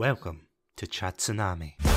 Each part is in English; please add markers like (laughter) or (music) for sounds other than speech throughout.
Welcome to Chatsunami.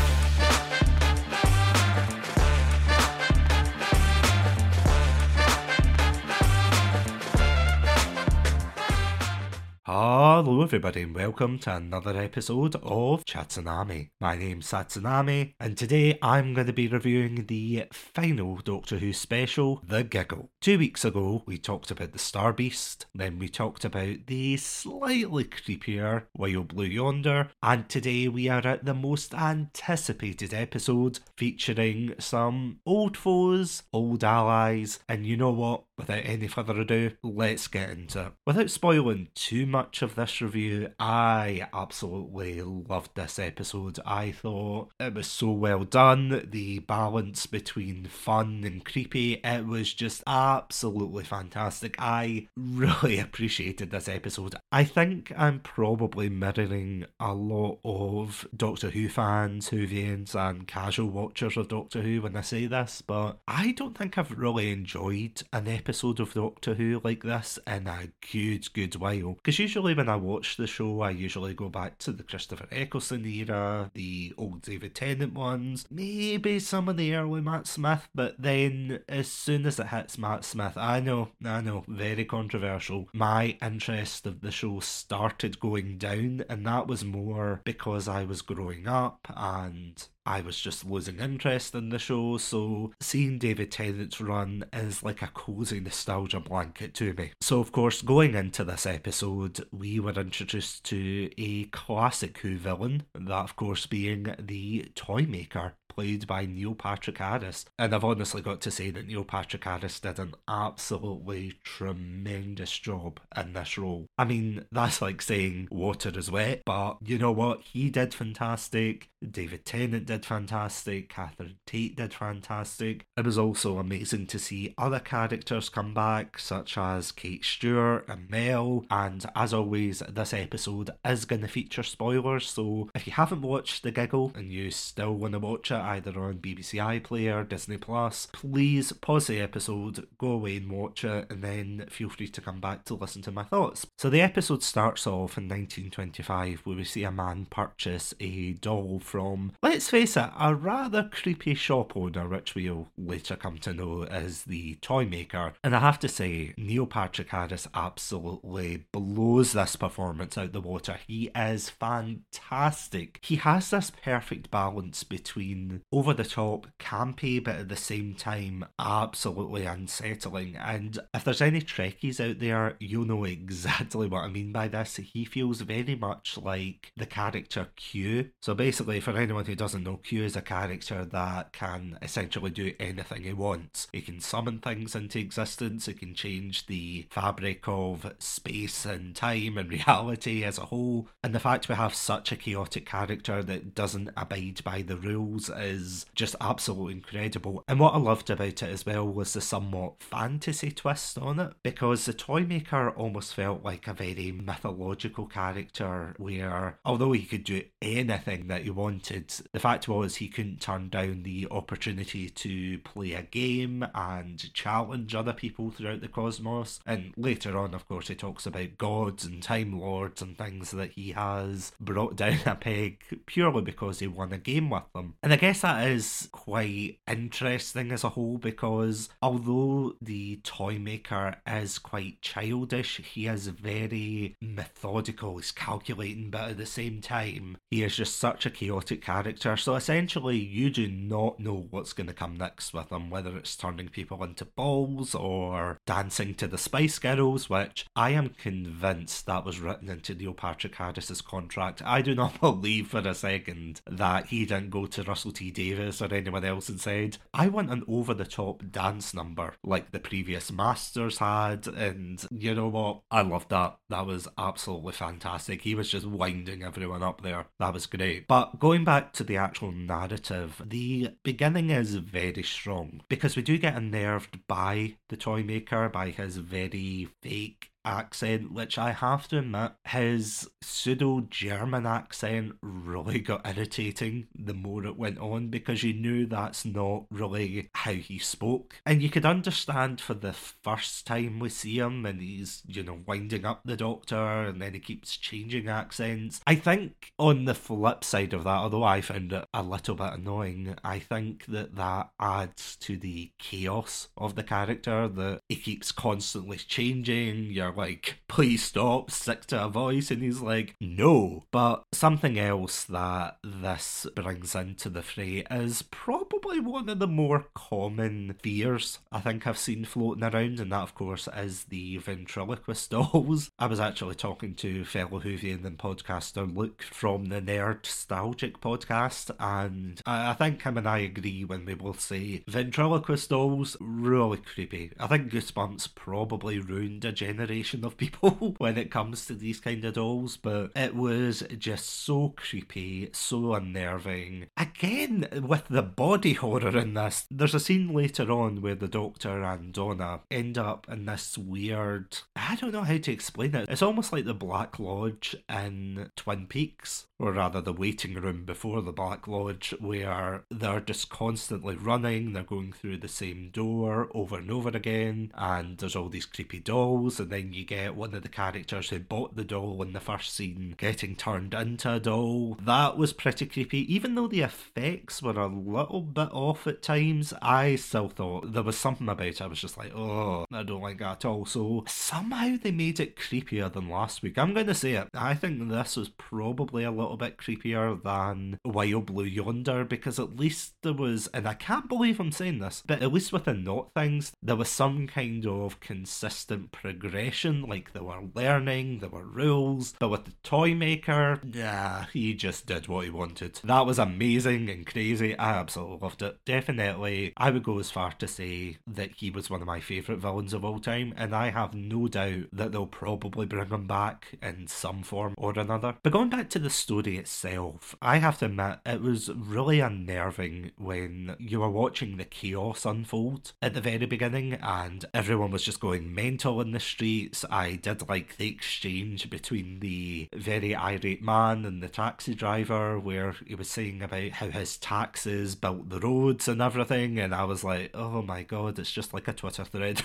Hello, everybody, and welcome to another episode of Chatsunami. My name's Satsunami, and today I'm going to be reviewing the final Doctor Who special, The Giggle. Two weeks ago, we talked about the Star Beast, then we talked about the slightly creepier Wild Blue Yonder, and today we are at the most anticipated episode featuring some old foes, old allies, and you know what? Without any further ado, let's get into it. Without spoiling too much of this review, I absolutely loved this episode. I thought it was so well done. The balance between fun and creepy, it was just absolutely fantastic. I (laughs) really appreciated this episode. I think I'm probably mirroring a lot of Doctor Who fans, Whovians, and casual watchers of Doctor Who when I say this, but I don't think I've really enjoyed an episode of Doctor Who like this in a good, good while. Because usually when I watch the show, I usually go back to the Christopher Eccleston era, the old David Tennant ones, maybe some of the early Matt Smith, but then as soon as it hits Matt Smith, I know, I know, very controversial, my interest of the show started going down, and that was more because I was growing up and I was just losing interest in the show, so seeing David Tennant's run is like a cozy nostalgia blanket to me. So, of course, going into this episode, we were introduced to a classic Who villain, that, of course, being the Toymaker played by Neil Patrick Harris. And I've honestly got to say that Neil Patrick Harris did an absolutely tremendous job in this role. I mean, that's like saying water is wet, but you know what? He did fantastic. David Tennant did fantastic. Catherine Tate did fantastic. It was also amazing to see other characters come back, such as Kate Stewart and Mel. And as always, this episode is going to feature spoilers. So if you haven't watched The Giggle and you still want to watch it, either on BBC iPlayer, Disney Plus, please pause the episode, go away and watch it, and then feel free to come back to listen to my thoughts. So the episode starts off in 1925 where we see a man purchase a doll from, let's face it, a rather creepy shop owner, which we'll later come to know as the toy maker. And I have to say, Neil Patrick Harris absolutely blows this performance out the water. He is fantastic. He has this perfect balance between Um, over the top, campy, but at the same time, absolutely unsettling. And if there's any Trekkies out there, you'll know exactly what I mean by this. He feels very much like the character Q. So basically, for anyone who doesn't know, Q is a character that can essentially do anything he wants. He can summon things into existence, he can change the fabric of space and time and (laughs) reality as a whole. And the fact we have such a chaotic character that doesn't abide by the rules is just absolutely incredible. And what I loved about it as well was the somewhat fantasy twist on it, because the toy maker almost felt like a very mythological character where, although he could do anything that he wanted, the fact was he couldn't turn down the opportunity to play a game and challenge other people throughout the cosmos. And later on, of course, he talks about gods and time lords and things that he has brought down a peg purely because he won a game with them. And I guess that is quite interesting as a whole because although the toy maker is quite childish, he is very methodical, he's calculating, but at the same time, he is just such a chaotic character. So essentially, you do not know what's going to come next with him, whether it's turning people into balls or dancing to the Spice Girls, which I am convinced that was written into Neil Patrick Harris's contract. I do not (laughs) believe for a second that he didn't go to Russell T Davies or anyone else and said, I want an over the top dance number like the previous Masters had. And you know what? I loved that. That was absolutely fantastic. He was just winding everyone up there. That was great. But going back to the actual narrative, the beginning is very strong because we do get unnerved by the toy maker, by his very fake accent, which I have to admit, his pseudo German accent really got irritating the more it went on because you knew that's not really how he spoke. And you could understand for the first time we see him and he's, you know, winding up the doctor and then he keeps changing accents. I think on the flip side of that, although I found it a little bit annoying, I think that that adds to the chaos of the character that he keeps constantly changing. You're like, please stop, stick to a voice. And he's like, no. But something else that this brings into the fray is probably one of the more common fears I think I've seen floating around, and that, of course, is the ventriloquist dolls. (laughs) I was actually talking to fellow Whovian and podcaster Luke from the Nerd Nerdstalgic podcast, and I think him and I agree when we both say ventriloquist dolls really creepy. I think Goosebumps probably ruined a generation of people (laughs) when it comes to these kind of dolls, but it was just so creepy, so unnerving. Again, with the body horror in this, there's a scene later on where the Doctor and Donna end up in this weird. I don't know how to explain it. It's almost like the Black Lodge in Twin Peaks, or rather the waiting room before the Black Lodge, where they're just constantly running, they're going through the same door over and over again, and there's all these creepy dolls, and then you get one of the characters who bought the doll in the first scene getting turned into a doll. That was pretty creepy, even though the effects were a little bit off at times. I still thought there was something about it. I was just like, oh, I don't like that at all. So somehow they made it creepier than last week. I'm going to say it. I think this was probably a little bit creepier than Wild Blue Yonder because at least there was, and I can't believe I'm saying this, but at least with the Not things, there was some kind of consistent progression. Like there were learning, there were rules. But with the Toy Maker, yeah, he just did what he wanted. That was amazing and crazy. I absolutely loved it. Definitely, I would go as far to say that he was one of my favourite villains of all time, and I have no doubt that they'll probably bring him back in some form or another. But going back to the story itself, I have to admit it was really unnerving when you were watching the chaos unfold at the very beginning and everyone was just going mental in the streets. I did like the exchange between the very irate man and the taxi driver where he was saying about how his taxes built the roads and everything, and I was like, oh my god, it's just like a Twitter thread.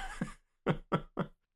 (laughs)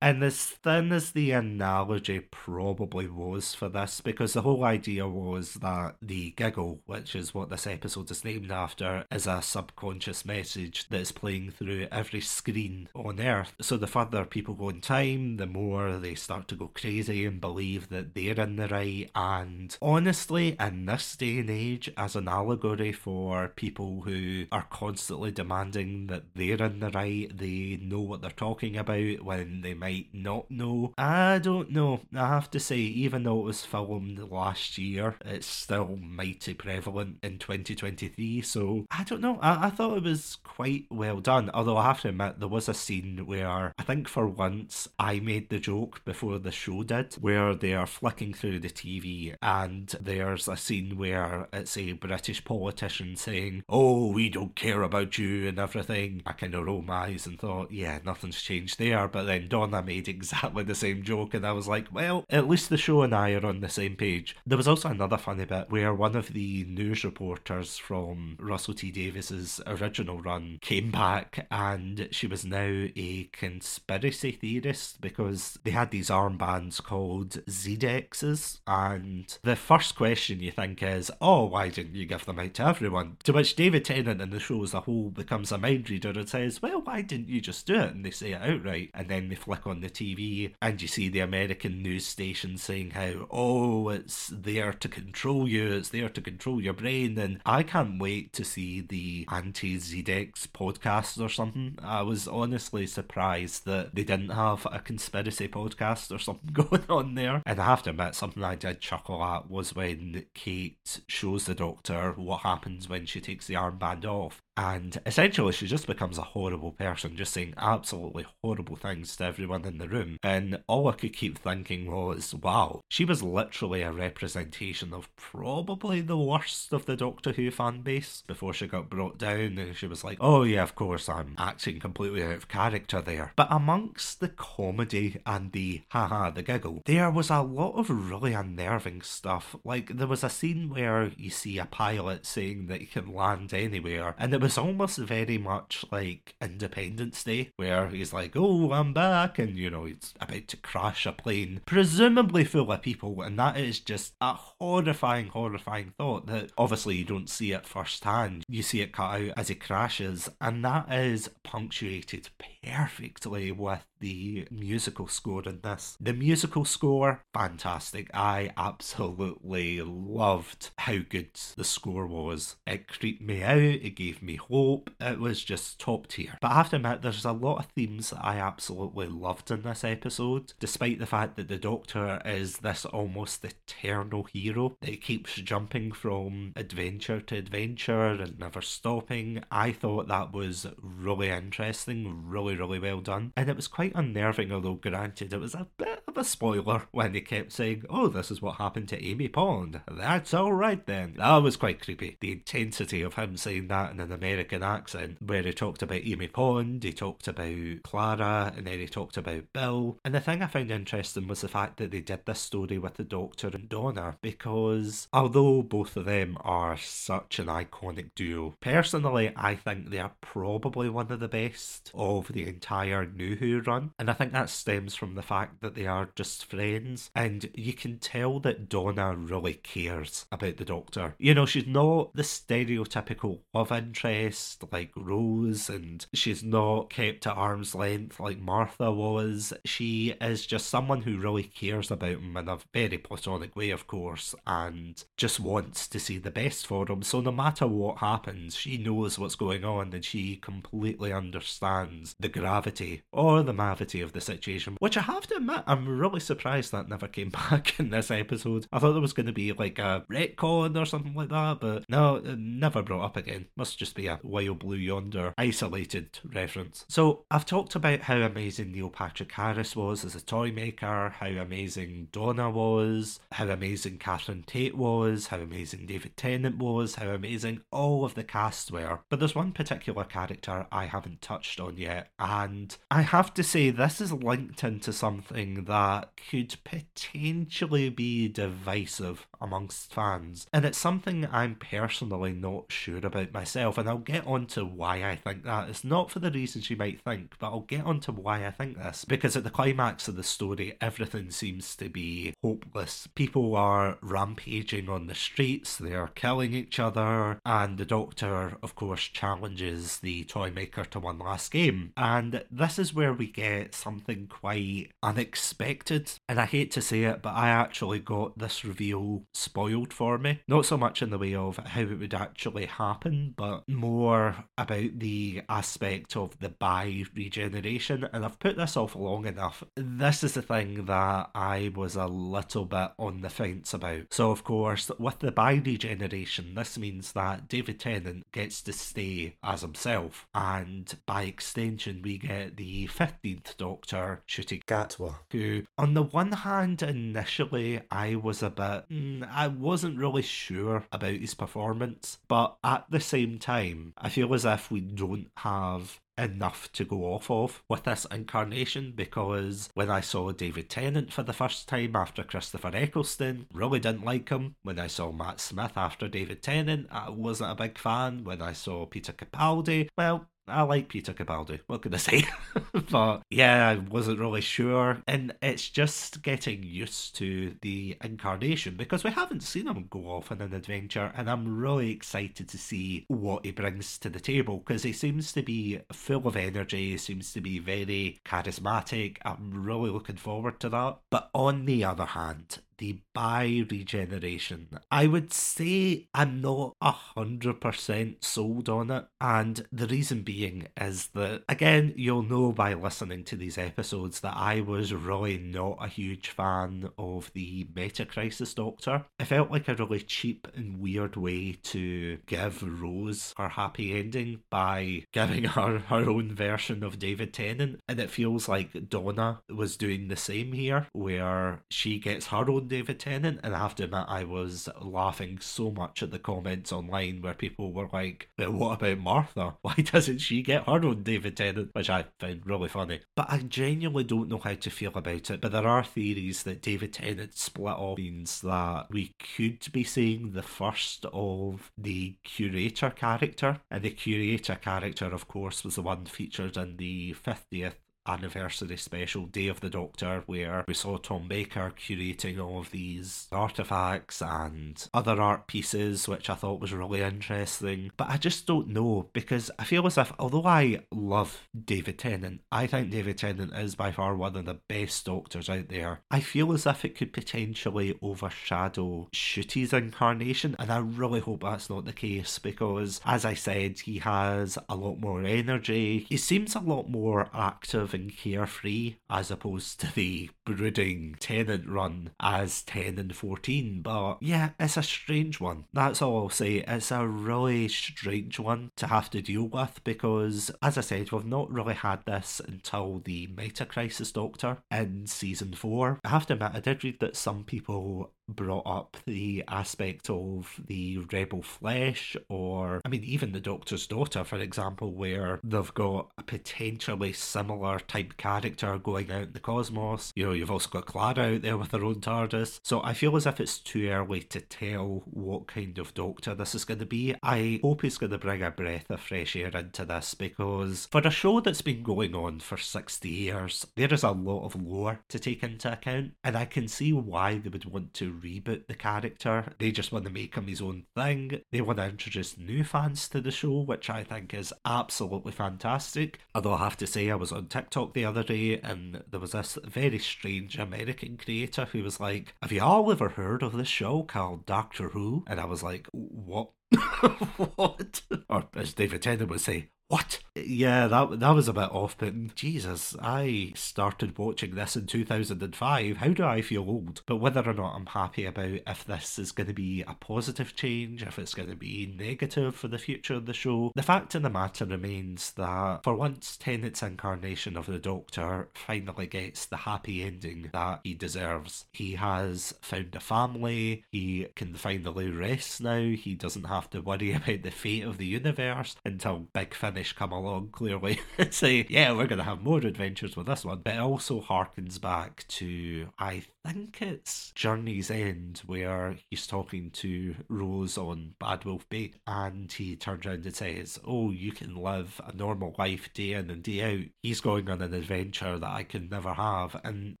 And as thin as the analogy probably was for this, because the whole idea was that the giggle, which is what this episode is named after, is a subconscious message that is playing through every screen on Earth. So the further people go in time, the more they start to go crazy and believe that they're in the right. And honestly, in this day and age, as an allegory for people who are constantly demanding that they're in the right, they know what they're talking about when they might might not know. I don't know. I have to say, even though it was filmed last year, it's still mighty prevalent in 2023. So I don't know. I, I thought it was quite well done. Although I have to admit, there was a scene where I think for once I made the joke before the show did, where they are flicking through the TV and there's a scene where it's a British politician saying, Oh, we don't care about you and everything. I kind of rolled my eyes and thought, Yeah, nothing's changed there. But then Donna made exactly the same joke, and I was like, well, at least the show and I are on the same page. There was also another funny bit where one of the news reporters from Russell T Davies's original run came back, and she was now a conspiracy theorist because they had these armbands called Zedexes, and the first question you think is, oh, why didn't you give them out to everyone? To which David Tennant in the show as a whole becomes a mind reader and says, well, why didn't you just do it? And they say it outright, and then they flick on on the TV and you see the American news station saying how, oh, it's there to control you, it's there to control your brain. And I can't wait to see the anti Zedex podcast or something. I was honestly surprised that they didn't have a conspiracy podcast or something (laughs) going on there. And I have to admit, something I did chuckle at was when Kate shows the doctor what happens when she takes the armband off. And essentially, she just becomes a horrible person, just saying absolutely horrible things to everyone in the room. And all I could keep thinking was, wow, she was literally a representation of probably the worst of the Doctor Who fan base before she got brought down. And she was like, oh, yeah, of course, I'm acting completely out of character there. But amongst the comedy and the haha, the giggle, there was a lot of really unnerving stuff. Like, there was a scene where you see a pilot saying that he can land anywhere, and it was almost very much like Independence Day, where he's like, oh, I'm back, and you know, he's about to crash a plane, presumably full of people, and that is just a horrifying, horrifying thought that obviously you don't see it firsthand. You see it cut out as he crashes, and that is punctuated perfectly with the musical score in this. The musical score, fantastic. I absolutely loved how good the score was. It creeped me out, it gave me hope, it was just top tier. But I have to admit, there's a lot of themes that I absolutely loved in this episode, despite the fact that the Doctor is this almost eternal hero that keeps jumping from adventure to adventure and never stopping. I thought that was really interesting, really, really well done, and it was quite quite unnerving, although granted, it was a bit of a spoiler when they kept saying, oh, this is what happened to Amy Pond. That's alright then. That was quite creepy. The intensity of him saying that in an American accent, where he talked about Amy Pond, he talked about Clara, and then he talked about Bill. And the thing I found interesting was the fact that they did this story with the Doctor and Donna, because although both of them are such an iconic duo, personally, I think they are probably one of the best of the entire New Who run and I think that stems from the fact that they are just friends. And you can tell that Donna really cares about the Doctor. You know, she's not the stereotypical love interest like Rose, and she's not kept at arm's length like Martha was. She is just someone who really cares about him in a very platonic way, of course, and just wants to see the best for him. So no matter what happens, she knows what's going on and she completely understands the gravity or the gravity of the situation, which I have to admit, I'm really surprised that never came (laughs) back in this episode. I thought there was going to be like a retcon or something like that, but no, never brought up again. Must just be a Wild Blue Yonder isolated reference. So I've talked about how amazing Neil Patrick Harris was as a toy maker, how amazing Donna was, how amazing Catherine Tate was, how amazing David Tennant was, how amazing all of the cast were. But there's one particular character I haven't touched on yet, and I have to say this is linked into something that could potentially be divisive amongst fans. And it's something I'm personally not sure about myself, and I'll get on to why I think that. It's not for the reasons you might think, but I'll get on to why I think this. Because at the climax of the story, everything seems to be hopeless. People are rampaging on the streets, they're killing each other, and the Doctor, of course, challenges the toy maker to one last game. And this is where we get something quite unexpected. And I hate to say it, but I actually got this reveal spoiled for me. Not so much in the way of how it would actually happen, but more about the aspect of the bi regeneration. And I've put this off long enough. This is the thing that I was a little bit on the fence about. So, of course, with the bi regeneration, this means that David Tennant gets to stay as himself, and by extension, we get the 15th Doctor, Ncuti Gatwa, who, on the one hand, initially I was a bit, mm, I wasn't really sure about his performance, but at the same time, I feel as if we don't have enough to go off of with this incarnation because when I saw David Tennant for the first time after Christopher Eccleston, really didn't like him. When I saw Matt Smith after David Tennant, I wasn't a big fan. When I saw Peter Capaldi, well, I like Peter Capaldi. What can I say? (laughs) but yeah, I wasn't really sure. And it's just getting used to the incarnation because we haven't seen him go off on an adventure. And I'm really excited to see what he brings to the table because he seems to be full of energy, seems to be very charismatic. I'm really looking forward to that. But on the other hand, the bi regeneration. I would say I'm not a hundred percent sold on it, and the reason being is that again, you'll know by listening to these episodes that I was really not a huge fan of the Meta Crisis Doctor. It felt like a really cheap and weird way to give Rose her happy ending by giving (laughs) her her own version of David Tennant, and it feels like Donna was doing the same here, where she gets her own David Tennant, and I have to admit, I was laughing so much at the comments online where people were like, but what about Martha? (laughs) Why doesn't she get her own David Tennant? Which I found really funny. But I genuinely don't know how to feel about it, but there are theories that David Tennant split off means that we could be seeing the first of the curator character, and the curator character, of course, was the one featured in the 50th anniversary special Day of the Doctor where we saw Tom Baker curating all of these artifacts and other art pieces which I thought was really interesting. But I just don't know because I feel as if although I love David Tennant I think David Tennant is by far one of the best doctors out there. I feel as if it could potentially overshadow Ncuti's incarnation and I really hope that's not the case because as I said he has a lot more energy. He seems a lot more active and carefree as opposed to the brooding Tennant run as 10 and 14. But yeah, it's a strange one. That's all I'll say. It's a really strange one to have to deal with because, as I said, we've not really had this until the Meta Crisis Doctor in season 4. I have to admit, I did read that some people brought up the aspect of the rebel flesh, or I mean, even the Doctor's daughter, for example, where they've got a potentially similar type character going out in the cosmos. You know, you've also got Clara out there with her own TARDIS. So I feel as if it's too early to tell what kind of Doctor this is going to be. I hope he's going to bring a breath of fresh air into this because for a show that's been going on for 60 years, there is a lot of lore to take into account, and I can see why they would want to reboot the character. They just want to make him his own thing. They want to introduce new fans to the show, which I think is absolutely fantastic. Although I have to say, I was on TikTok the other day and there was this very strange American creator who was like, Have you all ever heard of this show called Doctor Who? And I was like, What? (laughs) what? Or as David Tennant would say, what? Yeah, that that was a bit off putting. Jesus, I started watching this in 2005. How do I feel old? But whether or not I'm happy about if this is going to be a positive change, if it's going to be negative for the future of the show, the fact of the matter remains that for once, Tennant's incarnation of the Doctor finally gets the happy ending that he deserves. He has found a family, he can finally rest now, he doesn't have to worry (laughs) about the fate of the universe until Big Finish come along, clearly, (laughs) and say, yeah, we're going to have more adventures with this one. But it also harkens back to, I think it's Journey's End, where he's talking to Rose on Bad Wolf Bay, and he turns around and says, oh, you can live a normal life day in and day out. He's going on an adventure that I can never have. And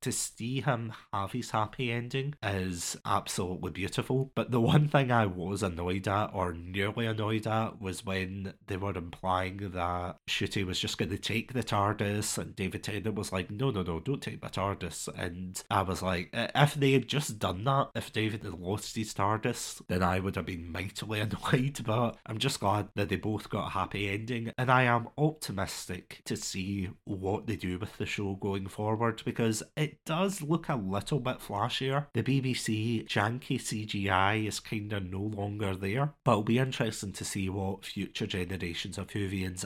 to see him have his happy ending is absolutely beautiful. But the one thing I was annoyed at, or nearly annoyed at, was when they were implying that Ncuti was just going to take the TARDIS, and David Tennant was like, no, no, no, don't take my TARDIS. And I was like, if they had just done that, if David had lost his TARDIS, then I would have been mightily (laughs) annoyed. But I'm just glad that they both got a happy ending, and I am optimistic to see what they do with the show going forward because it does look a little bit flashier. The BBC janky CGI is kind of no longer there, but it'll be interesting to see what future generations of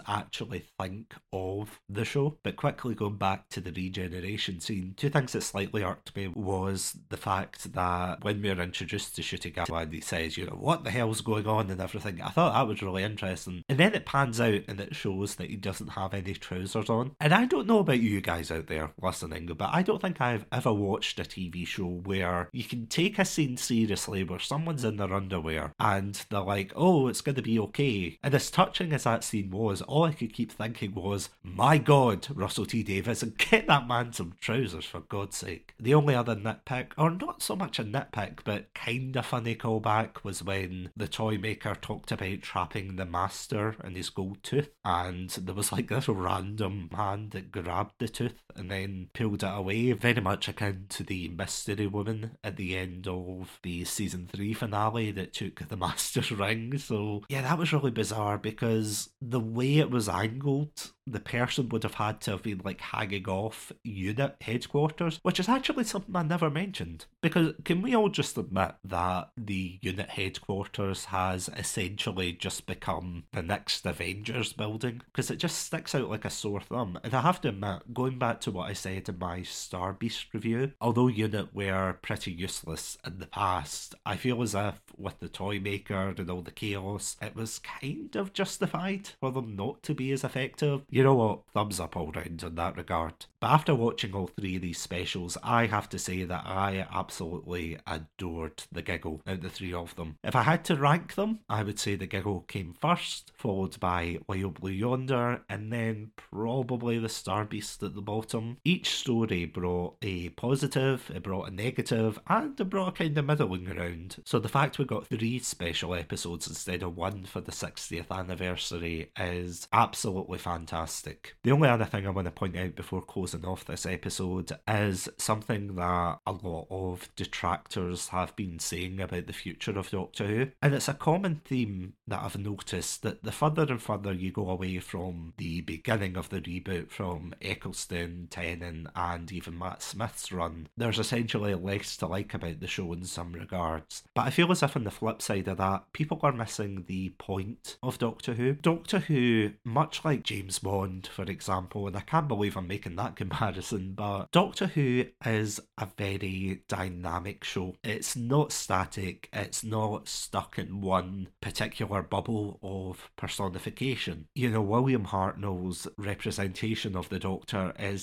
Actually think of the show. But quickly going back to the regeneration scene, two things that slightly irked me was the fact that when we were introduced to Ncuti and he says, you know, what the hell's going on and everything. I thought that was really interesting. And then it pans out and it shows that he doesn't have any trousers on. And I don't know about you guys out there listening, but I don't think I've ever watched a TV show where you can take a scene seriously where someone's in their underwear and they're like, oh, it's going to be okay. And as touching as that scene was, all I could keep thinking was, my God, Russell T Davies, and get that man some trousers for God's sake. The only other nitpick, or not so much a nitpick, but kind of funny callback, was when the toy maker talked about trapping the master in his gold tooth, and there was like this random hand that grabbed the tooth and then pulled it away, very much akin to the mystery woman at the end of the season three finale that took the (laughs) Master's ring. So yeah, that was really bizarre because the way it was angled the person would have had to have been like hanging off unit headquarters, which is actually something I never mentioned. Because can we all just admit that the unit headquarters has essentially just become the next Avengers building? Because it just sticks out like a sore thumb. And I have to admit, going back to what I said in my Star Beast review, although unit were pretty useless in the past, I feel as if with the toy maker and all the chaos, it was kind of justified for them not to be as effective you know what? Thumbs up all round in that regard. But after watching all three of these specials, I have to say that I absolutely adored the giggle out the three of them. If I had to rank them, I would say the giggle came first, followed by Wild Blue Yonder, and then probably the Star Beast at the bottom. Each story brought a positive, it brought a negative, and it brought a kind of middling ground. So the fact we got three special episodes instead of one for the 60th anniversary is absolutely fantastic. The only other thing I want to point out before closing off this episode is something that a lot of detractors have been saying about the future of Doctor Who. And it's a common theme that I've noticed that the further and further you go away from the beginning of the reboot from Eccleston, Tennant, and even Matt Smith's run, there's essentially less to like about the show in some regards. But I feel as if on the flip side of that, people are missing the point of Doctor Who. Doctor Who, much like James Bond, for example, and I can't believe I'm making that (laughs) comparison, but Doctor Who is a very dynamic show. It's not static, it's not stuck in one particular bubble of personification. You know, William Hartnell's representation of the Doctor is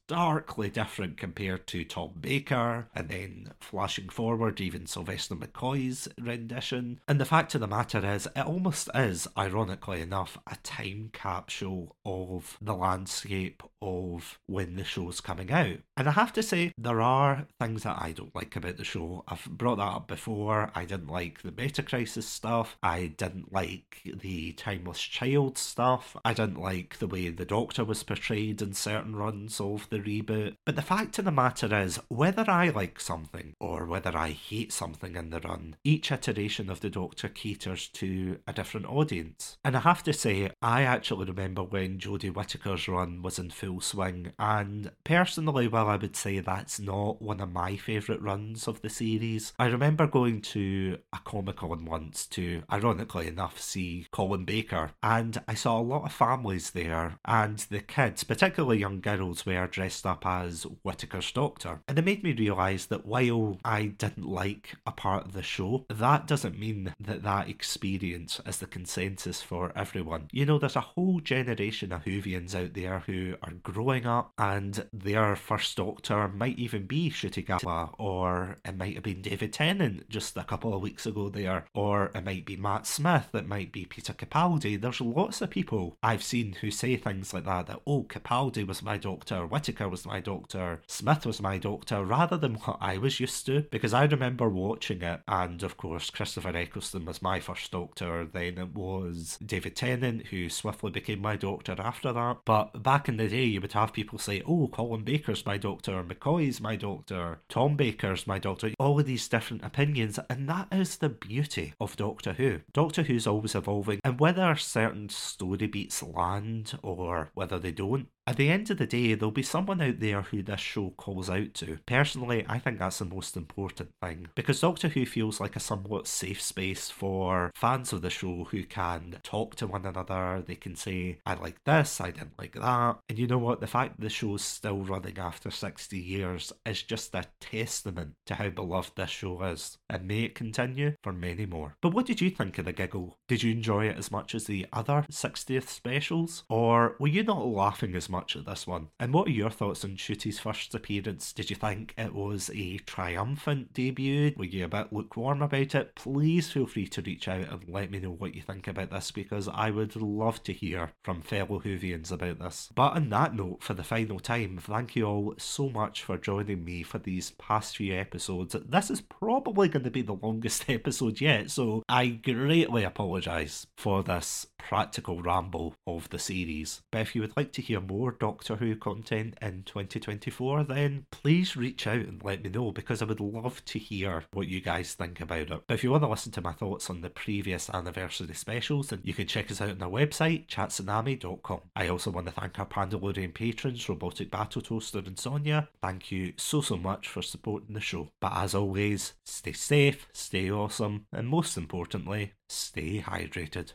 starkly different compared to Tom Baker, and then flashing forward, even Sylvester McCoy's rendition. And the fact of the matter is, it almost is, ironically enough, a time capsule of the landscape of when the show's coming out. And I have to say, there are things that I don't like about the show. I've brought that up before. I didn't like the Meta Crisis stuff. I didn't like the Timeless Child stuff. I didn't like the way the Doctor was portrayed in certain runs of the reboot. But the fact of the matter is, whether I like something or whether I hate something in the run, each iteration of the Doctor caters to a different audience. And I have to say, I actually remember when Jodie Whittaker's run was in full swing, and personally, while I would say that's not one of my favourite runs of the series, I remember going to a Comic Con once to, ironically enough, see Colin Baker, and I saw a lot of families there, and the kids, particularly young girls, were dressed up as Whittaker's Doctor. And it made me realise that while I didn't like a part of the show, that doesn't mean that that experience is the consensus for everyone. You know, there's a whole generation of Whovians out there who are growing up and their first Doctor might even be Ncuti Gatwa, or it might have been David Tennant just a couple of weeks ago there, or it might be Matt Smith, it might be Peter Capaldi. There's lots of people I've seen who say things like that, that, oh, Capaldi was my Doctor, Whittaker was my Doctor, Smith was my Doctor, rather than what I was used to, because I remember watching it, and of course, Christopher Eccleston was my first Doctor, then it was David Tennant, who swiftly became my Doctor after that. But back in the day, you would have people say, oh, Colin Baker's my Doctor, McCoy's my Doctor, Tom Baker's my Doctor, all of these different opinions, and that is the beauty of Doctor Who. Doctor Who's always evolving, and whether certain story beats land or whether they don't, at the end of the day, there'll be someone out there who this show calls out to. Personally, I think that's the most important thing because Doctor Who feels like a somewhat safe space for fans of the show who can talk to one another. They can say, I like this, I didn't like that. And you know what? The fact the show's still running after 60 years is just a testament to how beloved this show is. And may it continue for many more. But what did you think of the giggle? Did you enjoy it as much as the other 60th specials? Or were you not laughing as much at this one. And what are your thoughts on Ncuti's first appearance? Did you think it was a triumphant debut? Were you a bit lukewarm about it? Please feel free to reach out and let me know what you think about this because I would love to hear from fellow Whovians about this. But on that note, for the final time, thank you all so much for joining me for these past few episodes. This is probably going to be the longest (laughs) episode yet, so I greatly apologise for this practical ramble of the series. But if you would like to hear more, more Doctor Who content in 2024, then please reach out and let me know because I would love to hear what you guys think about it. If you want to listen to my thoughts on the previous anniversary specials, then you can check us out on our website, chatsunami.com. I also want to thank our Pandalorian patrons, Robotic Battle Toaster and Sonia. Thank you so, so much for supporting the show. But as always, stay safe, stay awesome, and most importantly, stay hydrated.